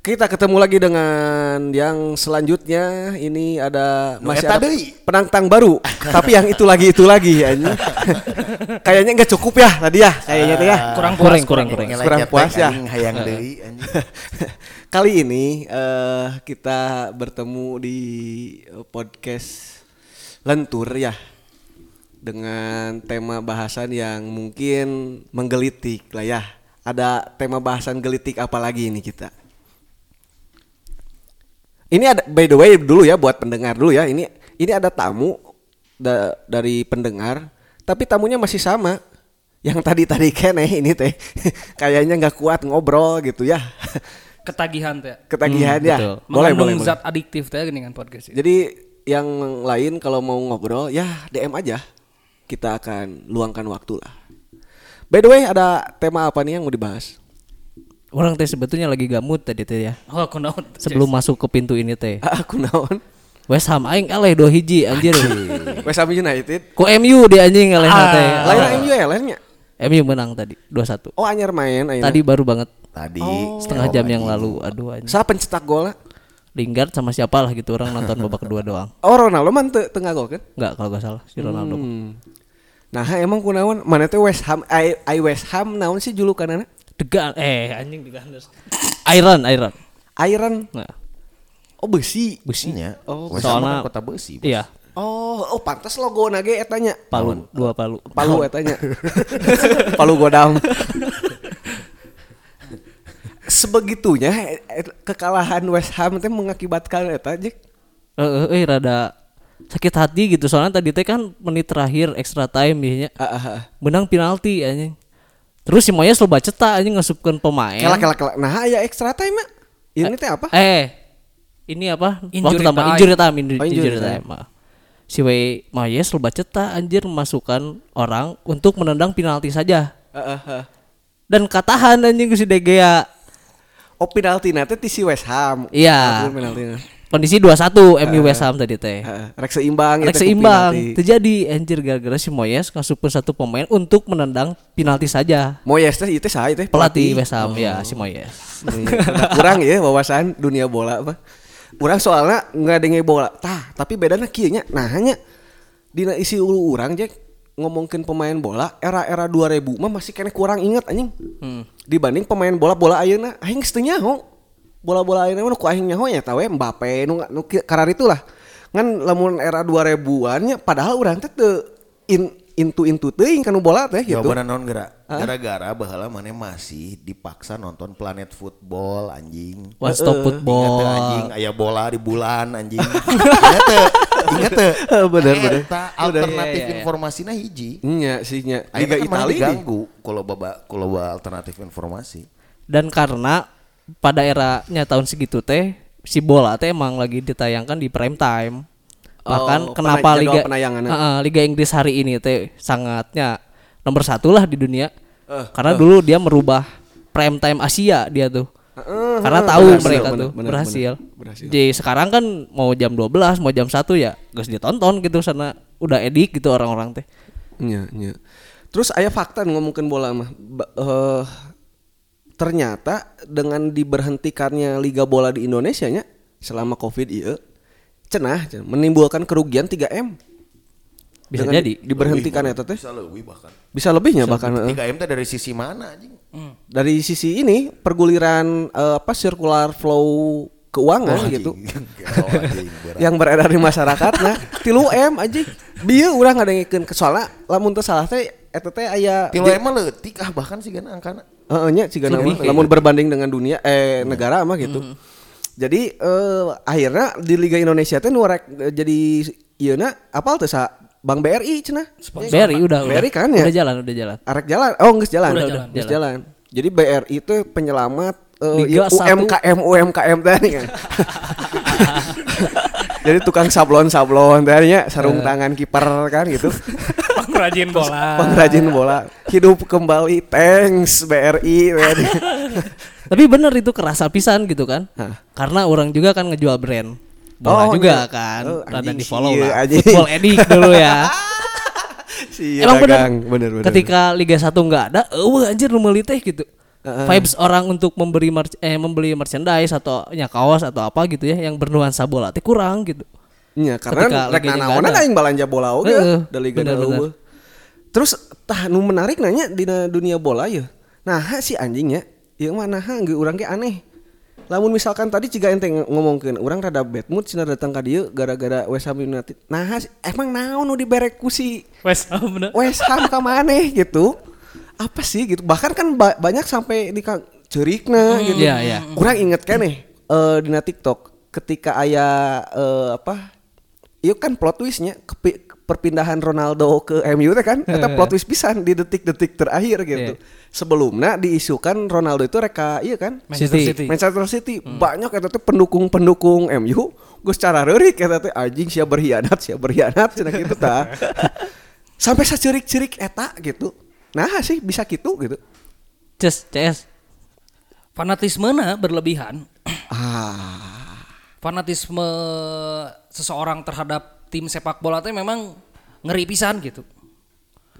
Kita ketemu lagi dengan yang selanjutnya ini ada masih ada penantang baru tapi yang itu lagi itu lagi anjing. Kayaknya nggak cukup ya tadi ya kayaknya teh ya. kurang Kurang, puas kurang, kurang. Ngeleket Kurang puas ya. hayang deui anjing. Kali ini eh, kita bertemu di podcast Lentur ya dengan tema bahasan yang mungkin menggelitik lah ya. Ada tema bahasan gelitik apa lagi ini kita? Ini ada by the way dulu ya buat pendengar dulu ya. Ini ini ada tamu da- dari pendengar, tapi tamunya masih sama. Yang tadi tadi kene ini teh kayaknya nggak kuat ngobrol gitu ya. ketagihan teh Ketagihan ya. betul. Boleh boleh. mengandung boleh. zat adiktif teh dengan podcast ini. Jadi yang lain kalau mau ngobrol ya DM aja. Kita akan luangkan waktu lah. By the way ada tema apa nih yang mau dibahas? Orang teh sebetulnya lagi gamut tadi teh ya. oh kunaon Sebelum masuk ke pintu ini teh. Aku naon? West Ham aing eleh dua hiji anjir. West Ham United. Ku MU dia anjing eleh teh. Lain MU ya lainnya. MU menang tadi 2-1. Oh anyar main. Tadi baru banget Tadi setengah jam yang lalu. Aduh anjing. Siapa pencetak gol? Lingard sama siapa lah gitu orang nonton babak kedua doang. Oh Ronaldo man teu tengah gol kan? Enggak kalau gak salah si Ronaldo. Hmm. Nah emang kunaon mana teh West Ham ai, ai West Ham naon sih julukanana? Degan eh anjing degandes. Iron, Iron. Iron. Nah, Oh besi. besinya. Oh, soalnya- kota besi. bos. Iya, Oh, oh pantas logo nage etanya. Palu, dua Palu. Palu etanya. Palu godam. Sebegitunya eh, kekalahan West Ham teh mengakibatkan eta. Eh, eh, eh, rada sakit hati gitu soalnya tadi teh kan menit terakhir extra time nya Ah, ah, ah. menang penalti anjing. Terus si Moyes loba cetak anjing ngasupkeun pemain. Kela kela kela. Nah, ya extra time mah. Ini teh apa? Eh, ini apa? Injury Waktu tambah time. injury time, injury, Oh, injury injury time. time. ah. Si Wei Moyes loba cetak anjir memasukkan orang untuk menendang penalti saja. Ah, ah, ah. Dan katahan anjing si De Gea. Oh penalti nanti ti si West Ham. Iya. Ah, penaltina. Kondisi 2-1 MU West Ham tadi teh. Ah, Rek seimbang Rek seimbang. Terjadi anjir gara-gara si Moyes ngasupkeun satu pemain untuk menendang penalti saja. Moyes teh saha ieu teh? Pelatih West Ham ya si Moyes. Kurang ya wawasan dunia bola apa kurang soalnya nggak ada bola tah tapi bedanya kieu nya nah hanya dina isi ulu urang Jack ngomongin pemain bola era-era 2000 mah masih kena kurang inget anjing Hmm. dibanding pemain bola bola ayeuna aing teu nyaho bola-bola mah nu ku aing nyaho ya tahu Mbappe nu nu karar itulah ngan lamun era 2000-an nya padahal urang teh teu in intu intu teuing kanu bola teh gitu Jawabannya non gerak. Gara-gara baheula mana masih dipaksa nonton Planet Football anjing. One Stop Ingat Football. anjing aya bola di bulan anjing. Ingat teu? Ingat teu? Bener, bener. Eta alternatif Iya, iya, iya. informasinya hiji. nya sih nya Liga Italia di- diganggu kalau baba kalau bawa alternatif informasi. Dan karena pada eranya tahun segitu teh si bola teh emang lagi ditayangkan di prime time. Bahkan Oh, kenapa liga. Heeh, liga Inggris hari ini teh sangatnya nomor satu lah di dunia. Eh, Karena dulu dia merubah prime time Asia dia tuh. Heeh, Karena tahu berhasil, mereka bener, tuh bener, berhasil. bener, berhasil. Jadi sekarang kan mau jam 12, mau jam 1 ya geus ditonton gitu sana udah edik gitu orang-orang teh. Iya, iya. Terus aya fakta ngomongin bola mah. Ba- eh, ternyata dengan diberhentikannya liga bola di Indonesia nya selama Covid iya cenah menimbulkan kerugian 3M. Bisa Dengan jadi. diberhentikan eta teh. Bisa lebih bahkan. Bisa lebihnya bahkan eh. 3M teh dari sisi mana anjing? dari sisi ini perguliran eh, apa circular flow keuangan gitu Oh, anjing, berat. yang beredar di masyarakat nah tilu M aja bieu urang ngadengikeun soalnya lamun teu salah teh eta teh aya Tilu emang leutik ah bahkan sih kan angkana. Heeh nama Lebih lamun berbanding dengan dunia eh negara mah gitu. Jadi eh akhirnya di Liga Indonesia teh nu rek eh, jadi ieuna apal teh sa Bank BRI cenah. BRI udah udah. BRI kan ya? Udah jalan, udah jalan. Arek jalan. Oh, geus jalan. Udah jalan. Geus jalan. Jadi BRI itu penyelamat eh, Liga ieu satu. UMKM UMKM tadi kan. Jadi tukang sablon-sablon tadi nya sarung tangan kiper kan gitu. pengrajin bola Pengrajin bola. Hidup kembali. Thanks BRI. Tapi bener itu kerasa pisan gitu kan. Hah. Karena orang juga kan ngejual brand. Bola Oh, juga iya. kan. Oh, Rada di follow sih, lah. anjing. Football edik dulu ya. Si Emang bener. bener bener. Ketika Liga 1 nggak ada, eueuh anjir meuli teh gitu. Vibes orang untuk memberi merch- eh membeli merchandise atau ya kaos atau apa gitu ya yang bernuansa bola teh kurang gitu. Ketika karena rek nanaona ada. aing balanja bola oge Heeh, da liga bener. Terus tah nu menarik nanya di dunia bola ya. Nah, si anjingnya ieu mah nah geus urang ge aneh. Lamun misalkan tadi ciga ente ngomongkeun urang rada bad mood cenah datang ka dieu gara-gara West Ham United. Nah, emang naon nu diberek ku si Wes, oh, bener. West Ham ka maneh gitu. Apa sih gitu. Bahkan kan ba- banyak sampai di ka- ceurikna gitu. Iya, iya. Kurang inget kan nih eh dina TikTok ketika aya eh, apa? Iya kan plot twistnya perpindahan Ronaldo ke MU teh kan eta plot twist pisan di detik-detik terakhir gitu. Sebelumnya diisukan Ronaldo itu reka iya kan? Manchester City. City. Manchester City banyak eta teh pendukung-pendukung MU gue secara reurik eta teh anjing siap berkhianat siap berkhianat cenah gitu tah. Sampai sacerik-cerik eta gitu. Nah sih bisa gitu gitu. Ces, CS. Fanatismena berlebihan. Ah. Fanatisme seseorang terhadap tim sepak bola teh memang ngeri pisan gitu.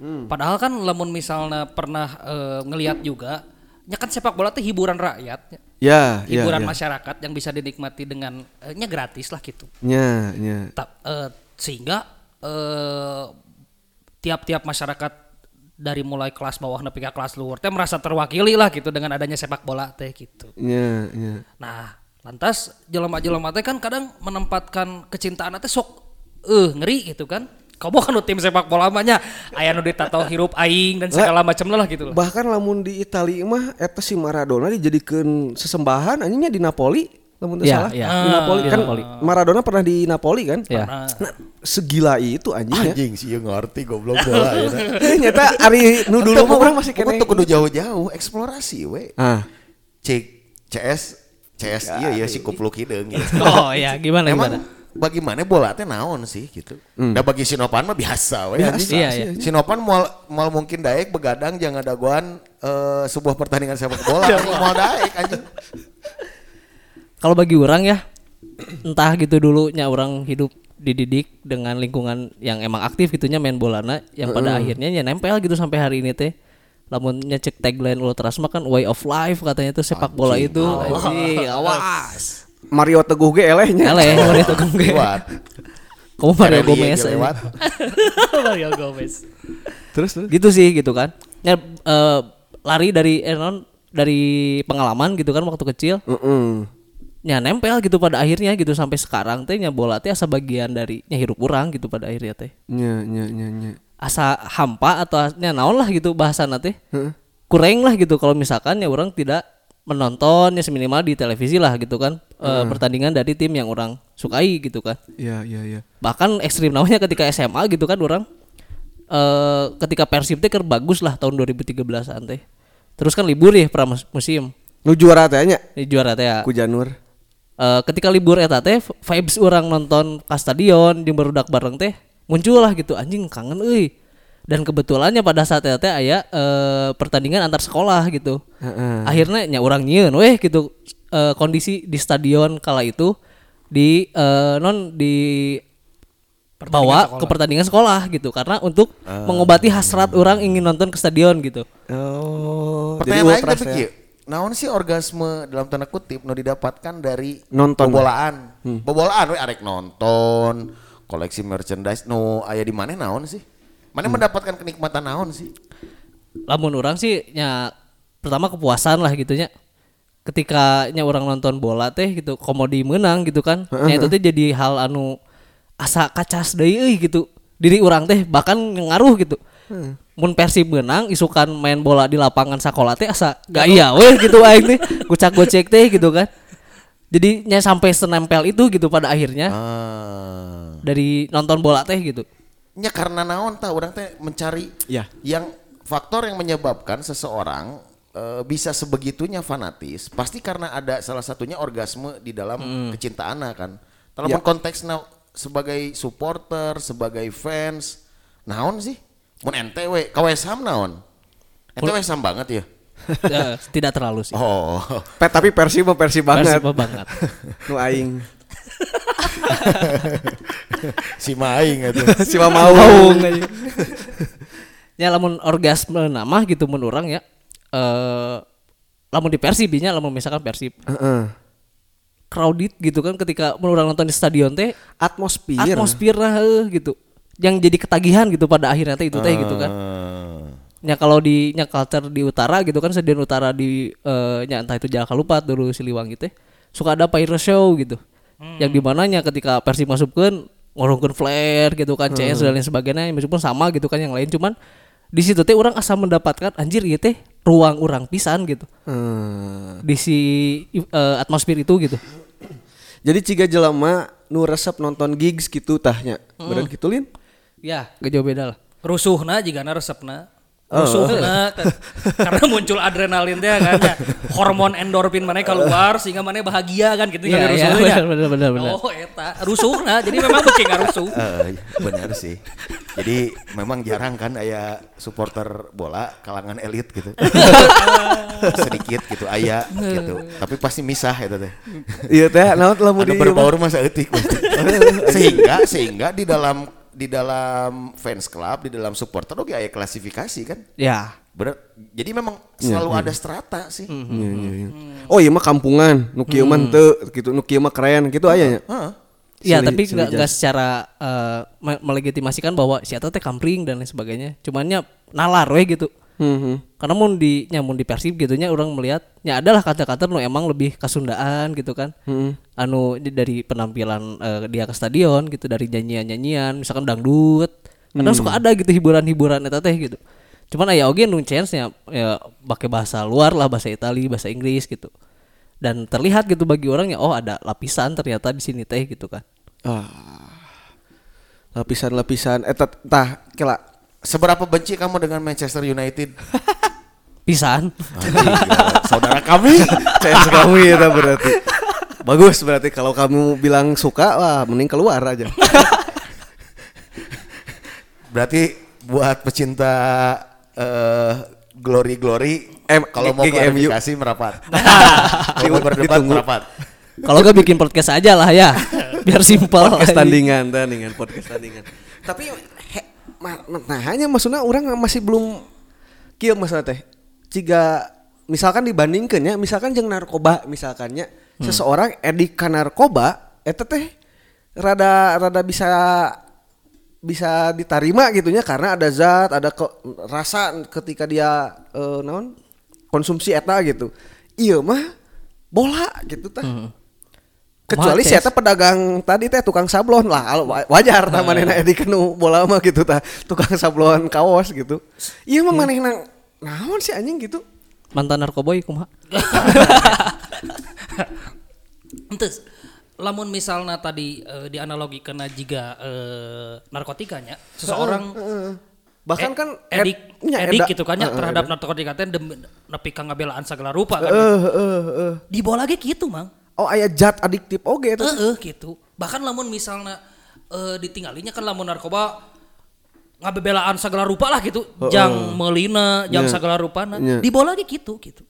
Padahal kan lamun misalnya pernah eh, ngelihat juga, nya kan sepak bola teh hiburan rakyat, Ya, ya, hiburan ya. masyarakat yang bisa dinikmati dengan eh, nya gratis lah gitu. Ya, ya. Ta- eh, sehingga eh, tiap-tiap masyarakat dari mulai kelas bawah nepi ke kelas luar teh merasa terwakili lah gitu dengan adanya sepak bola teh gitu. Ya, ya. Nah, lantas jelema-jelema teh kan kadang menempatkan kecintaan teh sok eh ngeri gitu kan. Kamu kan tim sepak bola nya aya nu ditato hirup aing dan segala macam lah gitu loh. Bahkan lamun di Italia mah eta si Maradona dijadikan sesembahan anjingnya di Napoli lamun Ya, salah. ya. Di Napoli Di kan Napoli. Maradona pernah di Napoli kan? Ya. Nah, segila itu anjingnya. Anjing sih yang ngerti goblok bola ya. Eh, nyata Ari nu dulu mah orang masih kene. tuh kudu jauh-jauh eksplorasi we. Ah. Cek CS CS iya ya si kupluk hideung gitu. Oh ya, gimana Emang gimana? bagaimana bola teh naon sih gitu. Nah bagi Sinopan mah biasa we. Biasa anjing. Iya, sih, iya. anjing. Sinopan mal mal mungkin daek begadang jangan daguan eh, sebuah pertandingan sepak bola anjing mal daek anjing. Kalau bagi orang ya, entah gitu dulunya orang hidup dididik dengan lingkungan yang emang aktif gitunya main bolana yang pada akhirnya ya nempel gitu sampai hari ini teh lamun cek tagline Ultras mah kan way of life katanya tuh sepak bola itu anjing awas Mario Teguh ge elehnya. eleh kan gue. Lewat. kamu Mario Gomez ge aja. lewat. Mario Gomez. Terus terus. gitu sih gitu kan ya eh, lari dari eh, non dari pengalaman gitu kan waktu kecil Heeh. Ya nempel gitu pada akhirnya gitu. Sampai sekarang teh nya bola teh asa bagian dari nya hirup urang gitu pada akhirnya teh. Nya nya nya nya. asa hampa atau nya naon lah gitu bahasa teh. Kurang lah gitu. Kalau misalkan ya orang tidak menonton ya seminimal di televisi lah gitu kan. Eh, pertandingan dari tim yang orang sukai gitu kan. Iya iya iya. bahkan ekstrim namanya ketika SMA gitu kan orang eh ketika Persib teh keur bagus lah tahun 2013an teh. Terus kan libur ya pra musim. Nu juara teh nya? Di juara teh ya. Ku Janur. Eh, ketika libur eta teh vibes orang nonton ke stadion di barudak bareng teh muncul lah gitu. Anjing kangen euy. Dan kebetulannya pada saat eta teh aya eh, pertandingan antar sekolah gitu. Heeh. akhirnya nya orang nyieun weh gitu. Eh, kondisi di stadion kala itu di eh, non di bawa ke pertandingan sekolah gitu. Karena untuk mengobati hasrat orang ingin nonton ke stadion gitu. Oh. Jadi Pertanyaan lain tapi ya. Naon sih orgasme dalam tanda kutip nu didapatkan dari Nonton. bobolaan. Bobolaan we arek nonton, koleksi merchandise nu aya di mana naon sih? Mana mendapatkan kenikmatan naon sih? lamun orang sih nya pertama kepuasan lah gitu nya ketika nya orang nonton bola teh gitu komodi menang gitu kan nya itu teh jadi hal anu asa kacas deui euy gitu diri orang teh bahkan ngaruh gitu mun Persib menang isukan main bola di lapangan sekolah teh asa gaya weh gitu aing teh gocak gocek teh gitu kan jadi nya sampai senempel itu gitu pada akhirnya Ah. dari nonton bola teh gitu Nya karena naon tah orang teh mencari Ya. yang faktor yang menyebabkan seseorang eh, bisa sebegitunya fanatis pasti karena ada salah satunya orgasme di dalam kecintaan kan. Dalam Ya. konteksnya sebagai supporter, sebagai fans, naon sih? Mun ente we, ka West Ham naon? Ente West Ham banget ya? Ya, tidak terlalu sih Oh. Pet tapi Persib mah Persib banget. Persib banget Nu aing. si Maing itu. si mau. Maung ya lamun orgasme nama gitu mun urang ya. Eh lamun di Persib nya lamun misalkan Persib Heeh. crowded gitu kan ketika orang nonton di stadion teh Atmosfer. atmosfer nah, gitu yang jadi ketagihan gitu pada akhirnya teh itu teh gitu kan Ya kalau di nya culture di utara gitu kan stadion utara di eh, nya entah itu Jalak Halupat dulu Siliwangi teh suka ada pyro show gitu. Yang di mananya ketika Persib masukkan ngorongkeun flare gitu kan CS dan lain sebagainya meskipun sama gitu kan yang lain cuman di situ teh orang asal mendapatkan anjir gitu teh ruang orang pisan gitu Hmm. di si eh, atmosfer itu gitu. Jadi ciga jelema nu resep nonton gigs gitu tahnya. Bener gitu Lin? Ya, gak jauh beda lah. rusuhna jika resepna rusuhna kan. karena muncul adrenalin teh kan ya. hormon endorfin mana keluar sehingga mana bahagia kan gitu Iya, kan iya, rusuhnya. benar, benar, benar, benar. oh eta rusuhna jadi memang beuki rusuh eh, benar sih. Jadi memang jarang kan aya supporter bola kalangan elit gitu. Sedikit gitu aya gitu. Tapi pasti misah itu teh. Iya teh, naon lamun di berbaur masa etik sehingga sehingga di dalam di dalam fans club, di dalam supporter oke aya klasifikasi kan. Ya. Bener. Jadi memang selalu ada strata sih. Iya, iya, iya. Oh iya mah kampungan, nu kieu mah teu gitu, nu kieu mah keren gitu aya nya. Heeh. Iya, tapi nggak secara eh, me- melegitimasikan bahwa si Eta teh kampring dan lain sebagainya. Cumannya nalar we gitu. Mhm. Karena mun di nyamun di Persib gitu nya orang melihat ya adalah kata-kata nu emang lebih kasundaan gitu kan. Anu di- dari penampilan eh, dia ke stadion gitu dari nyanyian-nyanyian misalkan dangdut. Kadang suka ada gitu hiburan-hiburan eta teh gitu. Cuman aya oge nu chance nya ya pakai bahasa luar lah bahasa Itali, bahasa Inggris gitu. Dan terlihat gitu bagi orang ya oh ada lapisan ternyata di sini teh gitu kan. Ah. Lapisan-lapisan eta tah kela Seberapa benci kamu dengan Manchester United? Pisan. Saudara kami. CS kamu ya berarti. Bagus berarti kalau kamu bilang suka wah mending keluar aja. Berarti buat pecinta eh glory glory M- kalau mau klarifikasi merapat. kalau mau berdebat merapat. Kalau gak bikin podcast aja lah ya. Biar simpel. podcast tandingan tandingan podcast tandingan tapi he, nah hanya maksudnya orang masih belum kieu masalah teh. Jika misalkan dibandingkan ya misalkan jeung narkoba misalkannya seseorang edik ka narkoba eta teh rada rada bisa bisa diterima gitunya karena ada zat ada ke, rasa ketika dia eh, naon konsumsi eta gitu. Iya mah bola gitu tah kecuali saya pedagang tadi teh tukang sablon lah wajar tah manehna edi kenu bola mah gitu tah tukang sablon kaos gitu iya mah manehna naon sih anjing gitu Mantan narkoboy kumaha? Entes, lamun misalnya tadi eh, dianalogikeun jika eh, narkotikanya seseorang bahkan e- kan edik ed- nya edik eda- gitu kan ya Heeh, terhadap eda. narkotika teh nepi ka ngabelaan segala rupa kan. Eh, eh, eh. Di bola ge gitu, Mang. Oh aya zat adiktif oge eta Heeh gitu. Bahkan lamun misalnya eh, ditinggalinya kan lamun narkoba ngabebelaan segala rupa lah gitu. Jang melina, jang Nya. segala rupana. Nya. Di bola gitu gitu.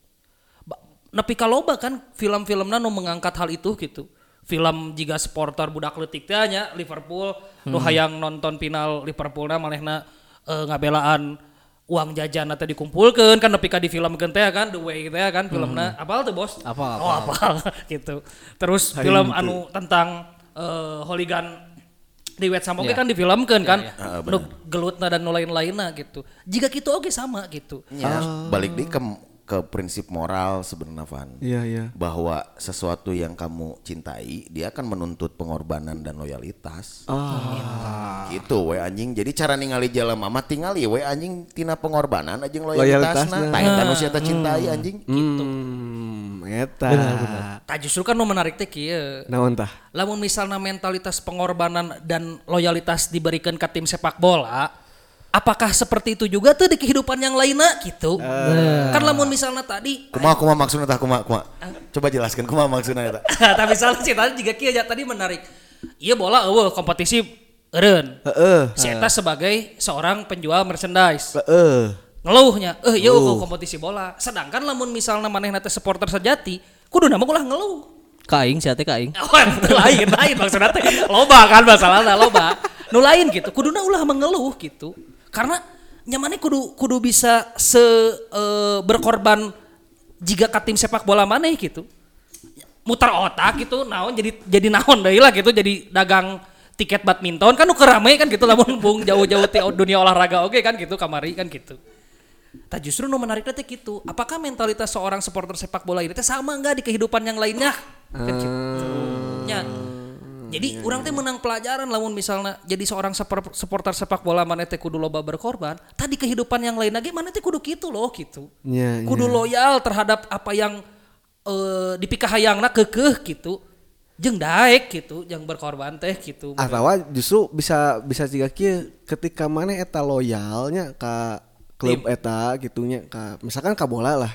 Ba- Nepi ka loba kan film-filmna nu mengangkat hal itu gitu. Film jika supporter budak leutik teh nya Liverpool nu hayang nonton final Liverpoolna manehna eh, ngabelaan uang jajan atau dikumpulkan kan nepi ka di film teh kan? The Way teh kan? Filmna apal tuh bos? Apal, oh apal. gitu. Terus film anu tentang eh, hooligan di wet samoge kan difilmkeun kan? nu gelutna dan nu lain-lainna gitu. Jika gitu oke sama gitu. Ya, balik di ke ke prinsip moral sebenarnya Van. iya iya Bahwa sesuatu yang kamu cintai, dia akan menuntut pengorbanan dan loyalitas. ah Gitu we anjing. Jadi cara ningali jelema mah tingali we anjing tina pengorbanan anjing Loyalitasna. loyalitasna. Tah eta nu si eta cintai anjing. hmm eta Tah justru kan nu menarik teh kieu naon tah lamun misalnya mentalitas pengorbanan dan loyalitas diberikan ke tim sepak bola apakah seperti itu juga tuh di kehidupan yang lainnya? Gitu. Kan lamun misalnya tadi Kumaha kumaha maksudna tah kumaha kumaha. Coba jelaskan kumaha maksudna eta. tapi misalnya sih tadi juga kia tadi menarik. Iya bola eueuh kompetisi eureun. Heeh. Si Eta sebagai seorang penjual merchandise. Heeh. Ngeluhnya. Eh iya eueuh kompetisi bola. Sedangkan lamun misalnya manehna teh supporter sejati kudu nama ulah ngeluh. Kaing si Ate kaing. Oh, lain, lain maksudnya teh. Loba kan masalahnya loba. Nu lain gitu, kuduna ulah mengeluh gitu. Karena nyamannya kudu kudu bisa se eh, berkorban jika ke tim sepak bola maneh gitu muter otak gitu naon jadi jadi naon deui lah gitu jadi dagang tiket badminton kan nu kerame kan gitu lamun bung jauh-jauh ti dunia olahraga oke kan gitu kamari kan gitu Nah justru nu menariknya teh gitu. Apakah mentalitas seorang supporter sepak bola ini teh sama nggak di kehidupan yang lainnya? Kan gitu. Ya. Jadi orang teh menang pelajaran lamun misalnya jadi seorang supporter sepak bola mana teh kudu loba berkorban. Tadi kehidupan yang lain lagi mana teh kudu gitu loh gitu. Nya, Kudu loyal terhadap apa yang eh dipikahayangna kekeh gitu. Jeung daek gitu, yang berkorban teh gitu. atau justru bisa bisa juga kieu ketika mana eta loyalnya ke klub eta gitunya ka misalkan ka bola lah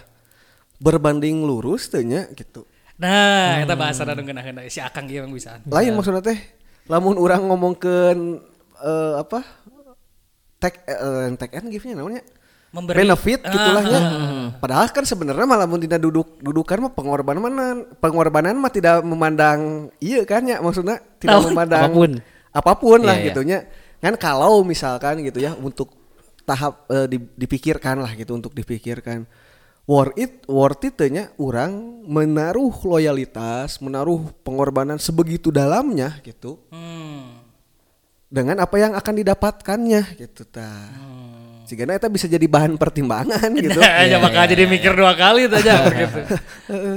berbanding lurus teh nya gitu Nah, eta bahasa nu geuna-geuna si Akang ieu emang bisa. lain maksudnya teh lamun orang ngomongkeun eh, apa tag eh, tag and give-nya namanya Memberi- benefit Ah, gitulah ya. Padahal kan sebenarnya malah mun dina duduk dudukan mah pengorbanan pengorbanan mah tidak memandang iya kan ya maksudnya tidak Oh, memandang apa pun. apa pun lah Iya, iya. gitunya. Kan kalau misalkan gitu ya untuk tahap eh, di- dipikirkan lah gitu untuk dipikirkan worth it worth it teh nya orang menaruh loyalitas, menaruh pengorbanan sebegitu dalamnya gitu Hmm. dengan apa yang akan didapatkannya gitu ta. Sehingga eta bisa jadi bahan pertimbangan gitu. Nah, ya bakal jadi mikir dua kali aja gitu.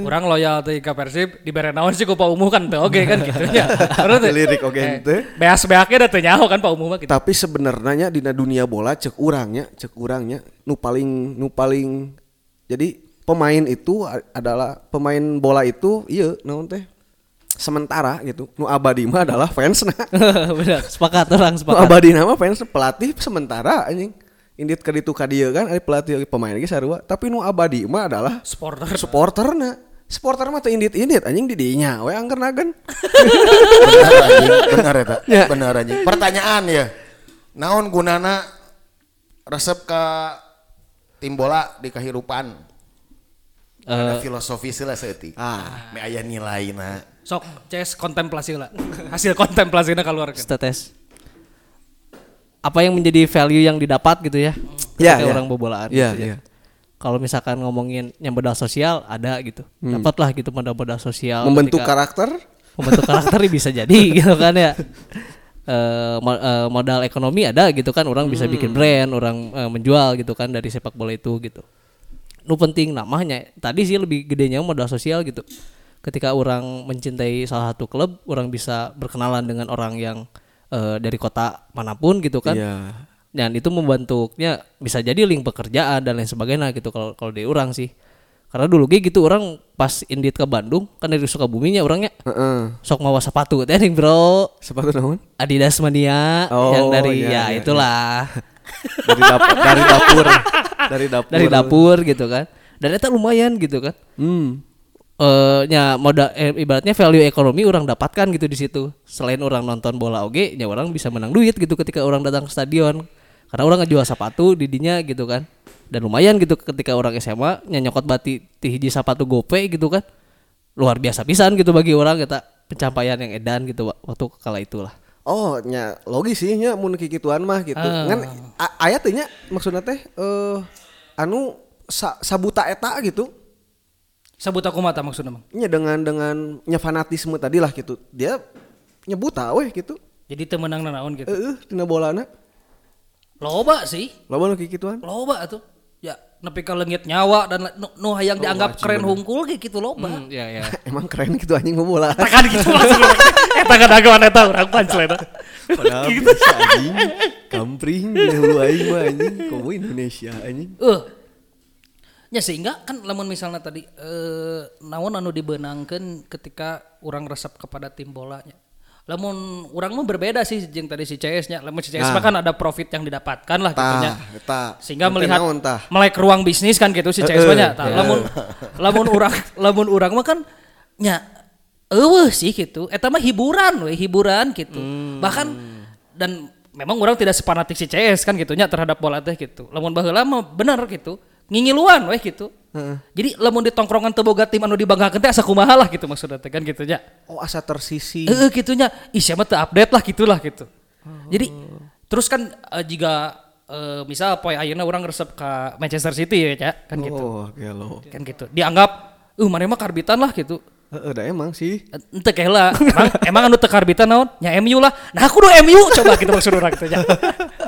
Orang loyal tuh ke Persib dibere naon sih ku Pak Umuh kan oge kan gitu teh, Lirik oge eh, teh. Beas-beaknya da teu nyaho kan Pak Umuh gitu. Tapi sebenarnya di dunia bola cek urangnya, cek urangnya nu paling nu paling jadi pemain itu a- adalah pemain bola itu iya naon teh sementara gitu. Nu abadi mah adalah fans Benar, sepakat orang nu sepakat. abadi nama fans pelatih sementara anjing. Indit ka ditu ka dieu kan ari pelatih pemain ge sarua, tapi nu abadi mah adalah Supporter. supporterna. Supporter mah teu indit-indit anjing di dinya we benar anjing benar eta Ya. benar anjing pertanyaan ya naon gunana resep ke tim bola di kehidupan ada filosofi sila seeutik Ah. me aya nilaina Sok CS kontemplasi lah. Hasil kontemplasinya keluar kan. Status. Apa yang menjadi value yang didapat gitu ya? Ya, ketika ya. orang bobolaan Ya, gitu ya. ya. Kalau misalkan ngomongin yang modal sosial ada gitu. Dapatlah gitu modal-modal sosial Membentuk ketika- karakter membentuk karakter bisa jadi gitu kan ya Eh, eh, modal ekonomi ada gitu kan orang bisa bikin brand orang eh, menjual gitu kan dari sepak bola itu gitu nu penting namanya tadi sih lebih gedenya modal sosial gitu ketika orang mencintai salah satu klub orang bisa berkenalan dengan orang yang eh, dari kota mana pun gitu kan Iya. dan itu membantunya bisa jadi link pekerjaan dan lain sebagainya gitu kalau kalau di orang sih karena dulu gitu orang pas indit ke Bandung kan dari Sukabuminya orangnya Heeh. sok mawa sepatu teh bro Sepatu naon? Adidas Mania Oh, yang dari iya, ya iya, itulah Dari dapur, dari dapur. Dari dapur. dari dapur. gitu kan. Dan itu lumayan gitu kan. Hmm. eh nya moda eh, ibaratnya value ekonomi orang dapatkan gitu di situ. Selain orang nonton bola oge nya orang bisa menang duit gitu ketika orang datang ke stadion. Karena orang ngejual sepatu di dinya gitu kan. Dan lumayan gitu ketika orang SMA nya nyokot bati ti hiji sepatu gope gitu kan. Luar biasa pisan gitu bagi orang kita pencapaian yang edan gitu wa- waktu kala itulah Oh, nya logis sih nya mun kikituan mah gitu. Ah. Ngan a- aya teh nya maksudna teh eh anu sa- sabuta eta gitu. Sabut aku mata maksudnya Mang. Nya dengan dengan nya fanatisme tadi lah gitu. Dia nyebuta weh gitu. Jadi temenang naon gitu. Heeh, tina bolana. Loba sih. Lawan nu kikituan. Loba tuh. Nepi ka leungit nyawa dan nu, nu hayang dianggap keren hungkul kayak gitu loba. ya ya Emang keren gitu anjing bola. Tekan gitu maksudnya. Eta kan agawan eta urang punchline. Padahal bisa anjing. Kampring di hulu aing mah anjing. Komo Indonesia anjing. Eh. Ya sehingga kan lamun misalnya tadi eh naon anu dibenangkeun ketika orang resep kepada tim bolanya. Lamun orang mah berbeda sih jeung tadi si CS nya. Lamun si CS mah kan ada profit yang didapatkan lah gitu nya. Sehingga melihat tah? melek ruang bisnis kan gitu si CS mah nya. Tah, Lamun lamun urang lamun urang mah kan nya eueuh sih gitu. Eta mah hiburan we, hiburan gitu. Bahkan dan memang orang tidak sepanatik si CS kan gitu nya terhadap bola teh gitu. Lamun baheula mah bener gitu. Ngingiluan weh gitu. Jadi lamun di tongkrongan teu boga tim anu dibanggakeun teh asa kumaha lah gitu maksudnya teh kan gitu nya. Oh asa tersisi. Heeh gitunya. Ih siapa tuh update lah gitulah gitu. Jadi terus kan eh, jika eh, misal poe ayeuna orang resep ke Manchester City ya Cak, kan gitu. Oh, gelo. Kan gitu. Dianggap uh mana mah karbitan lah gitu. Heeh, da emang sih. Ente kayak lah, emang, emang anu teu karbitan naon? Nya MU lah. Nah aku do MU coba gitu maksud orang gitu ya.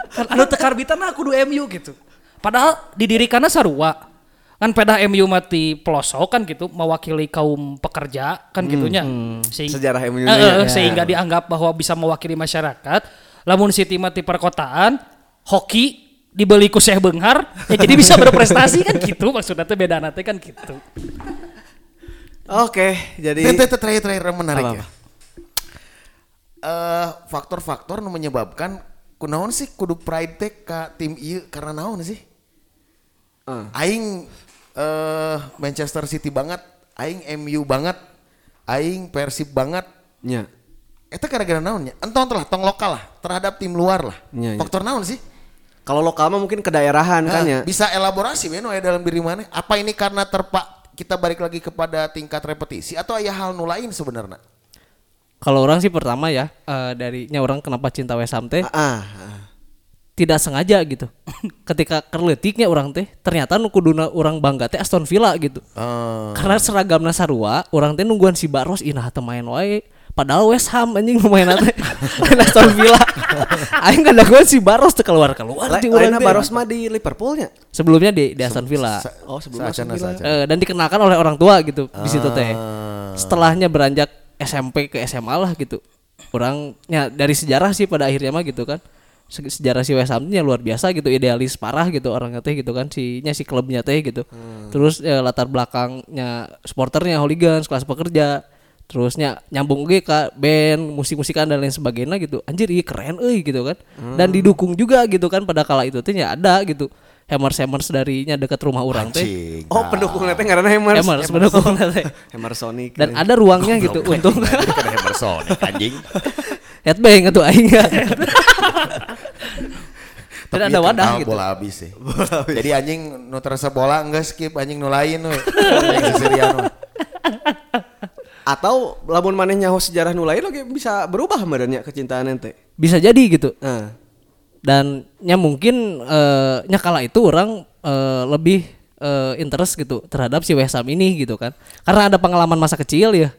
Kan anu teu karbitan nah aku do MU gitu. Padahal didirikannya sarua. Kan pedah MU mati pelosok kan gitu mewakili kaum pekerja kan gitunya. Sehingga, Sejarah MU Eh, nya eh, ya. sehingga dianggap bahwa bisa mewakili masyarakat. Lamun City mati perkotaan, hoki dibeli ku Syekh Benghar, ya jadi bisa berprestasi kan gitu maksudnya teh beda nanti kan gitu. Oke, jadi tete terakhir terakhir menarik Apa-apa? ya. Eh faktor-faktor nu menyebabkan kunaon sih kudu pride teh ka tim ieu karena naon sih? Eh. Aing eh Manchester City banget, aing MU banget, aing Persib banget. nya. Eta gara-gara naon nya? Enton lah, tong lokal lah terhadap tim luar lah. Iya. Faktor naon sih? Kalau lokal mah mungkin kedaerahan kan Nah, ya. Bisa elaborasi men aya dalam diri mana? Apa ini karena terpak kita balik lagi kepada tingkat repetisi atau aya hal nu lain sebenarnya? Kalau orang sih pertama ya eh, darinya orang kenapa cinta West Ham teh Ah, ah. Tidak sengaja gitu. Ketika kerletiknya orang teh ternyata nu kuduna orang bangga teh Aston Villa gitu. Eh, Karena seragamna sarua, orang teh nungguan si Baros inah teu main wae. Padahal West Ham anjing teh main Aston Villa. Aing kada gua si Baros teu keluar-keluar La- di urang teh. Baros mah di Liverpoolnya. Sebelumnya di, di Aston Villa. Oh, sebelum saacana, Aston Villa. Eh, dan dikenalkan oleh orang tua gitu di situ teh. Ah. Setelahnya beranjak SMP ke SMA lah gitu. Orangnya dari sejarah sih pada akhirnya mah gitu kan. Se- Sejarah si West Ham nya luar biasa gitu, idealis parah gitu orangnya teh gitu kan si nya si klubnya teh gitu. Terus eh, latar belakangnya supporternya hooligans, kelas pekerja. Terusnya nyambung ge ke band, musik-musikan dan lain sebagainya gitu. Anjir iya keren euy gitu kan. Dan didukung juga gitu kan pada kala itu teh nya ada gitu. Hammers-hammers darinya dekat rumah orang teh. Oh, pendukungnya teh ngaranna Hammers. Hammers pendukung teh. Hammer Sonic. Dan ada ruangnya gitu untuk kan Emerson anjing. headbang atau aing. Dan Tapi ada ya wadah gitu. Bola habis sih. Jadi anjing nu terasa bola enggak skip anjing nu lain we. Atau lamun maneh nyaho sejarah nu lain lagi bisa berubah badannya kecintaan ente. Bisa jadi gitu. Nah, Dan nya mungkin eh, nya kala itu orang eh, lebih eh, interest gitu terhadap si West Ham ini gitu kan. Karena ada pengalaman masa kecil ya.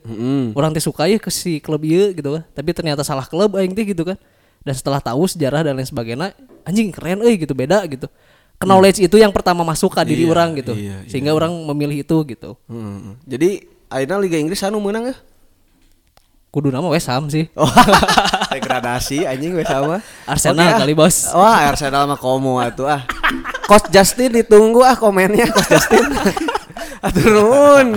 Orang teh suka ya ke si klub ieu gitu kan. Tapi ternyata salah klub aing teh gitu kan. Dan setelah tahu sejarah dan lain sebagainya, anjing keren euy gitu beda gitu. Knowledge itu yang pertama masuk ke diri orang gitu. iya, Sehingga orang memilih itu gitu. hmm. jadi ayeuna Liga Inggris anu menang ya? Kudu nama West Ham sih. Oh, degradasi anjing we sama. Arsenal Oke, ah. kali, Bos. Wah, Arsenal mah komo atuh ah. Coach Justin ditunggu ah komennya Coach Justin. Atur nuhun.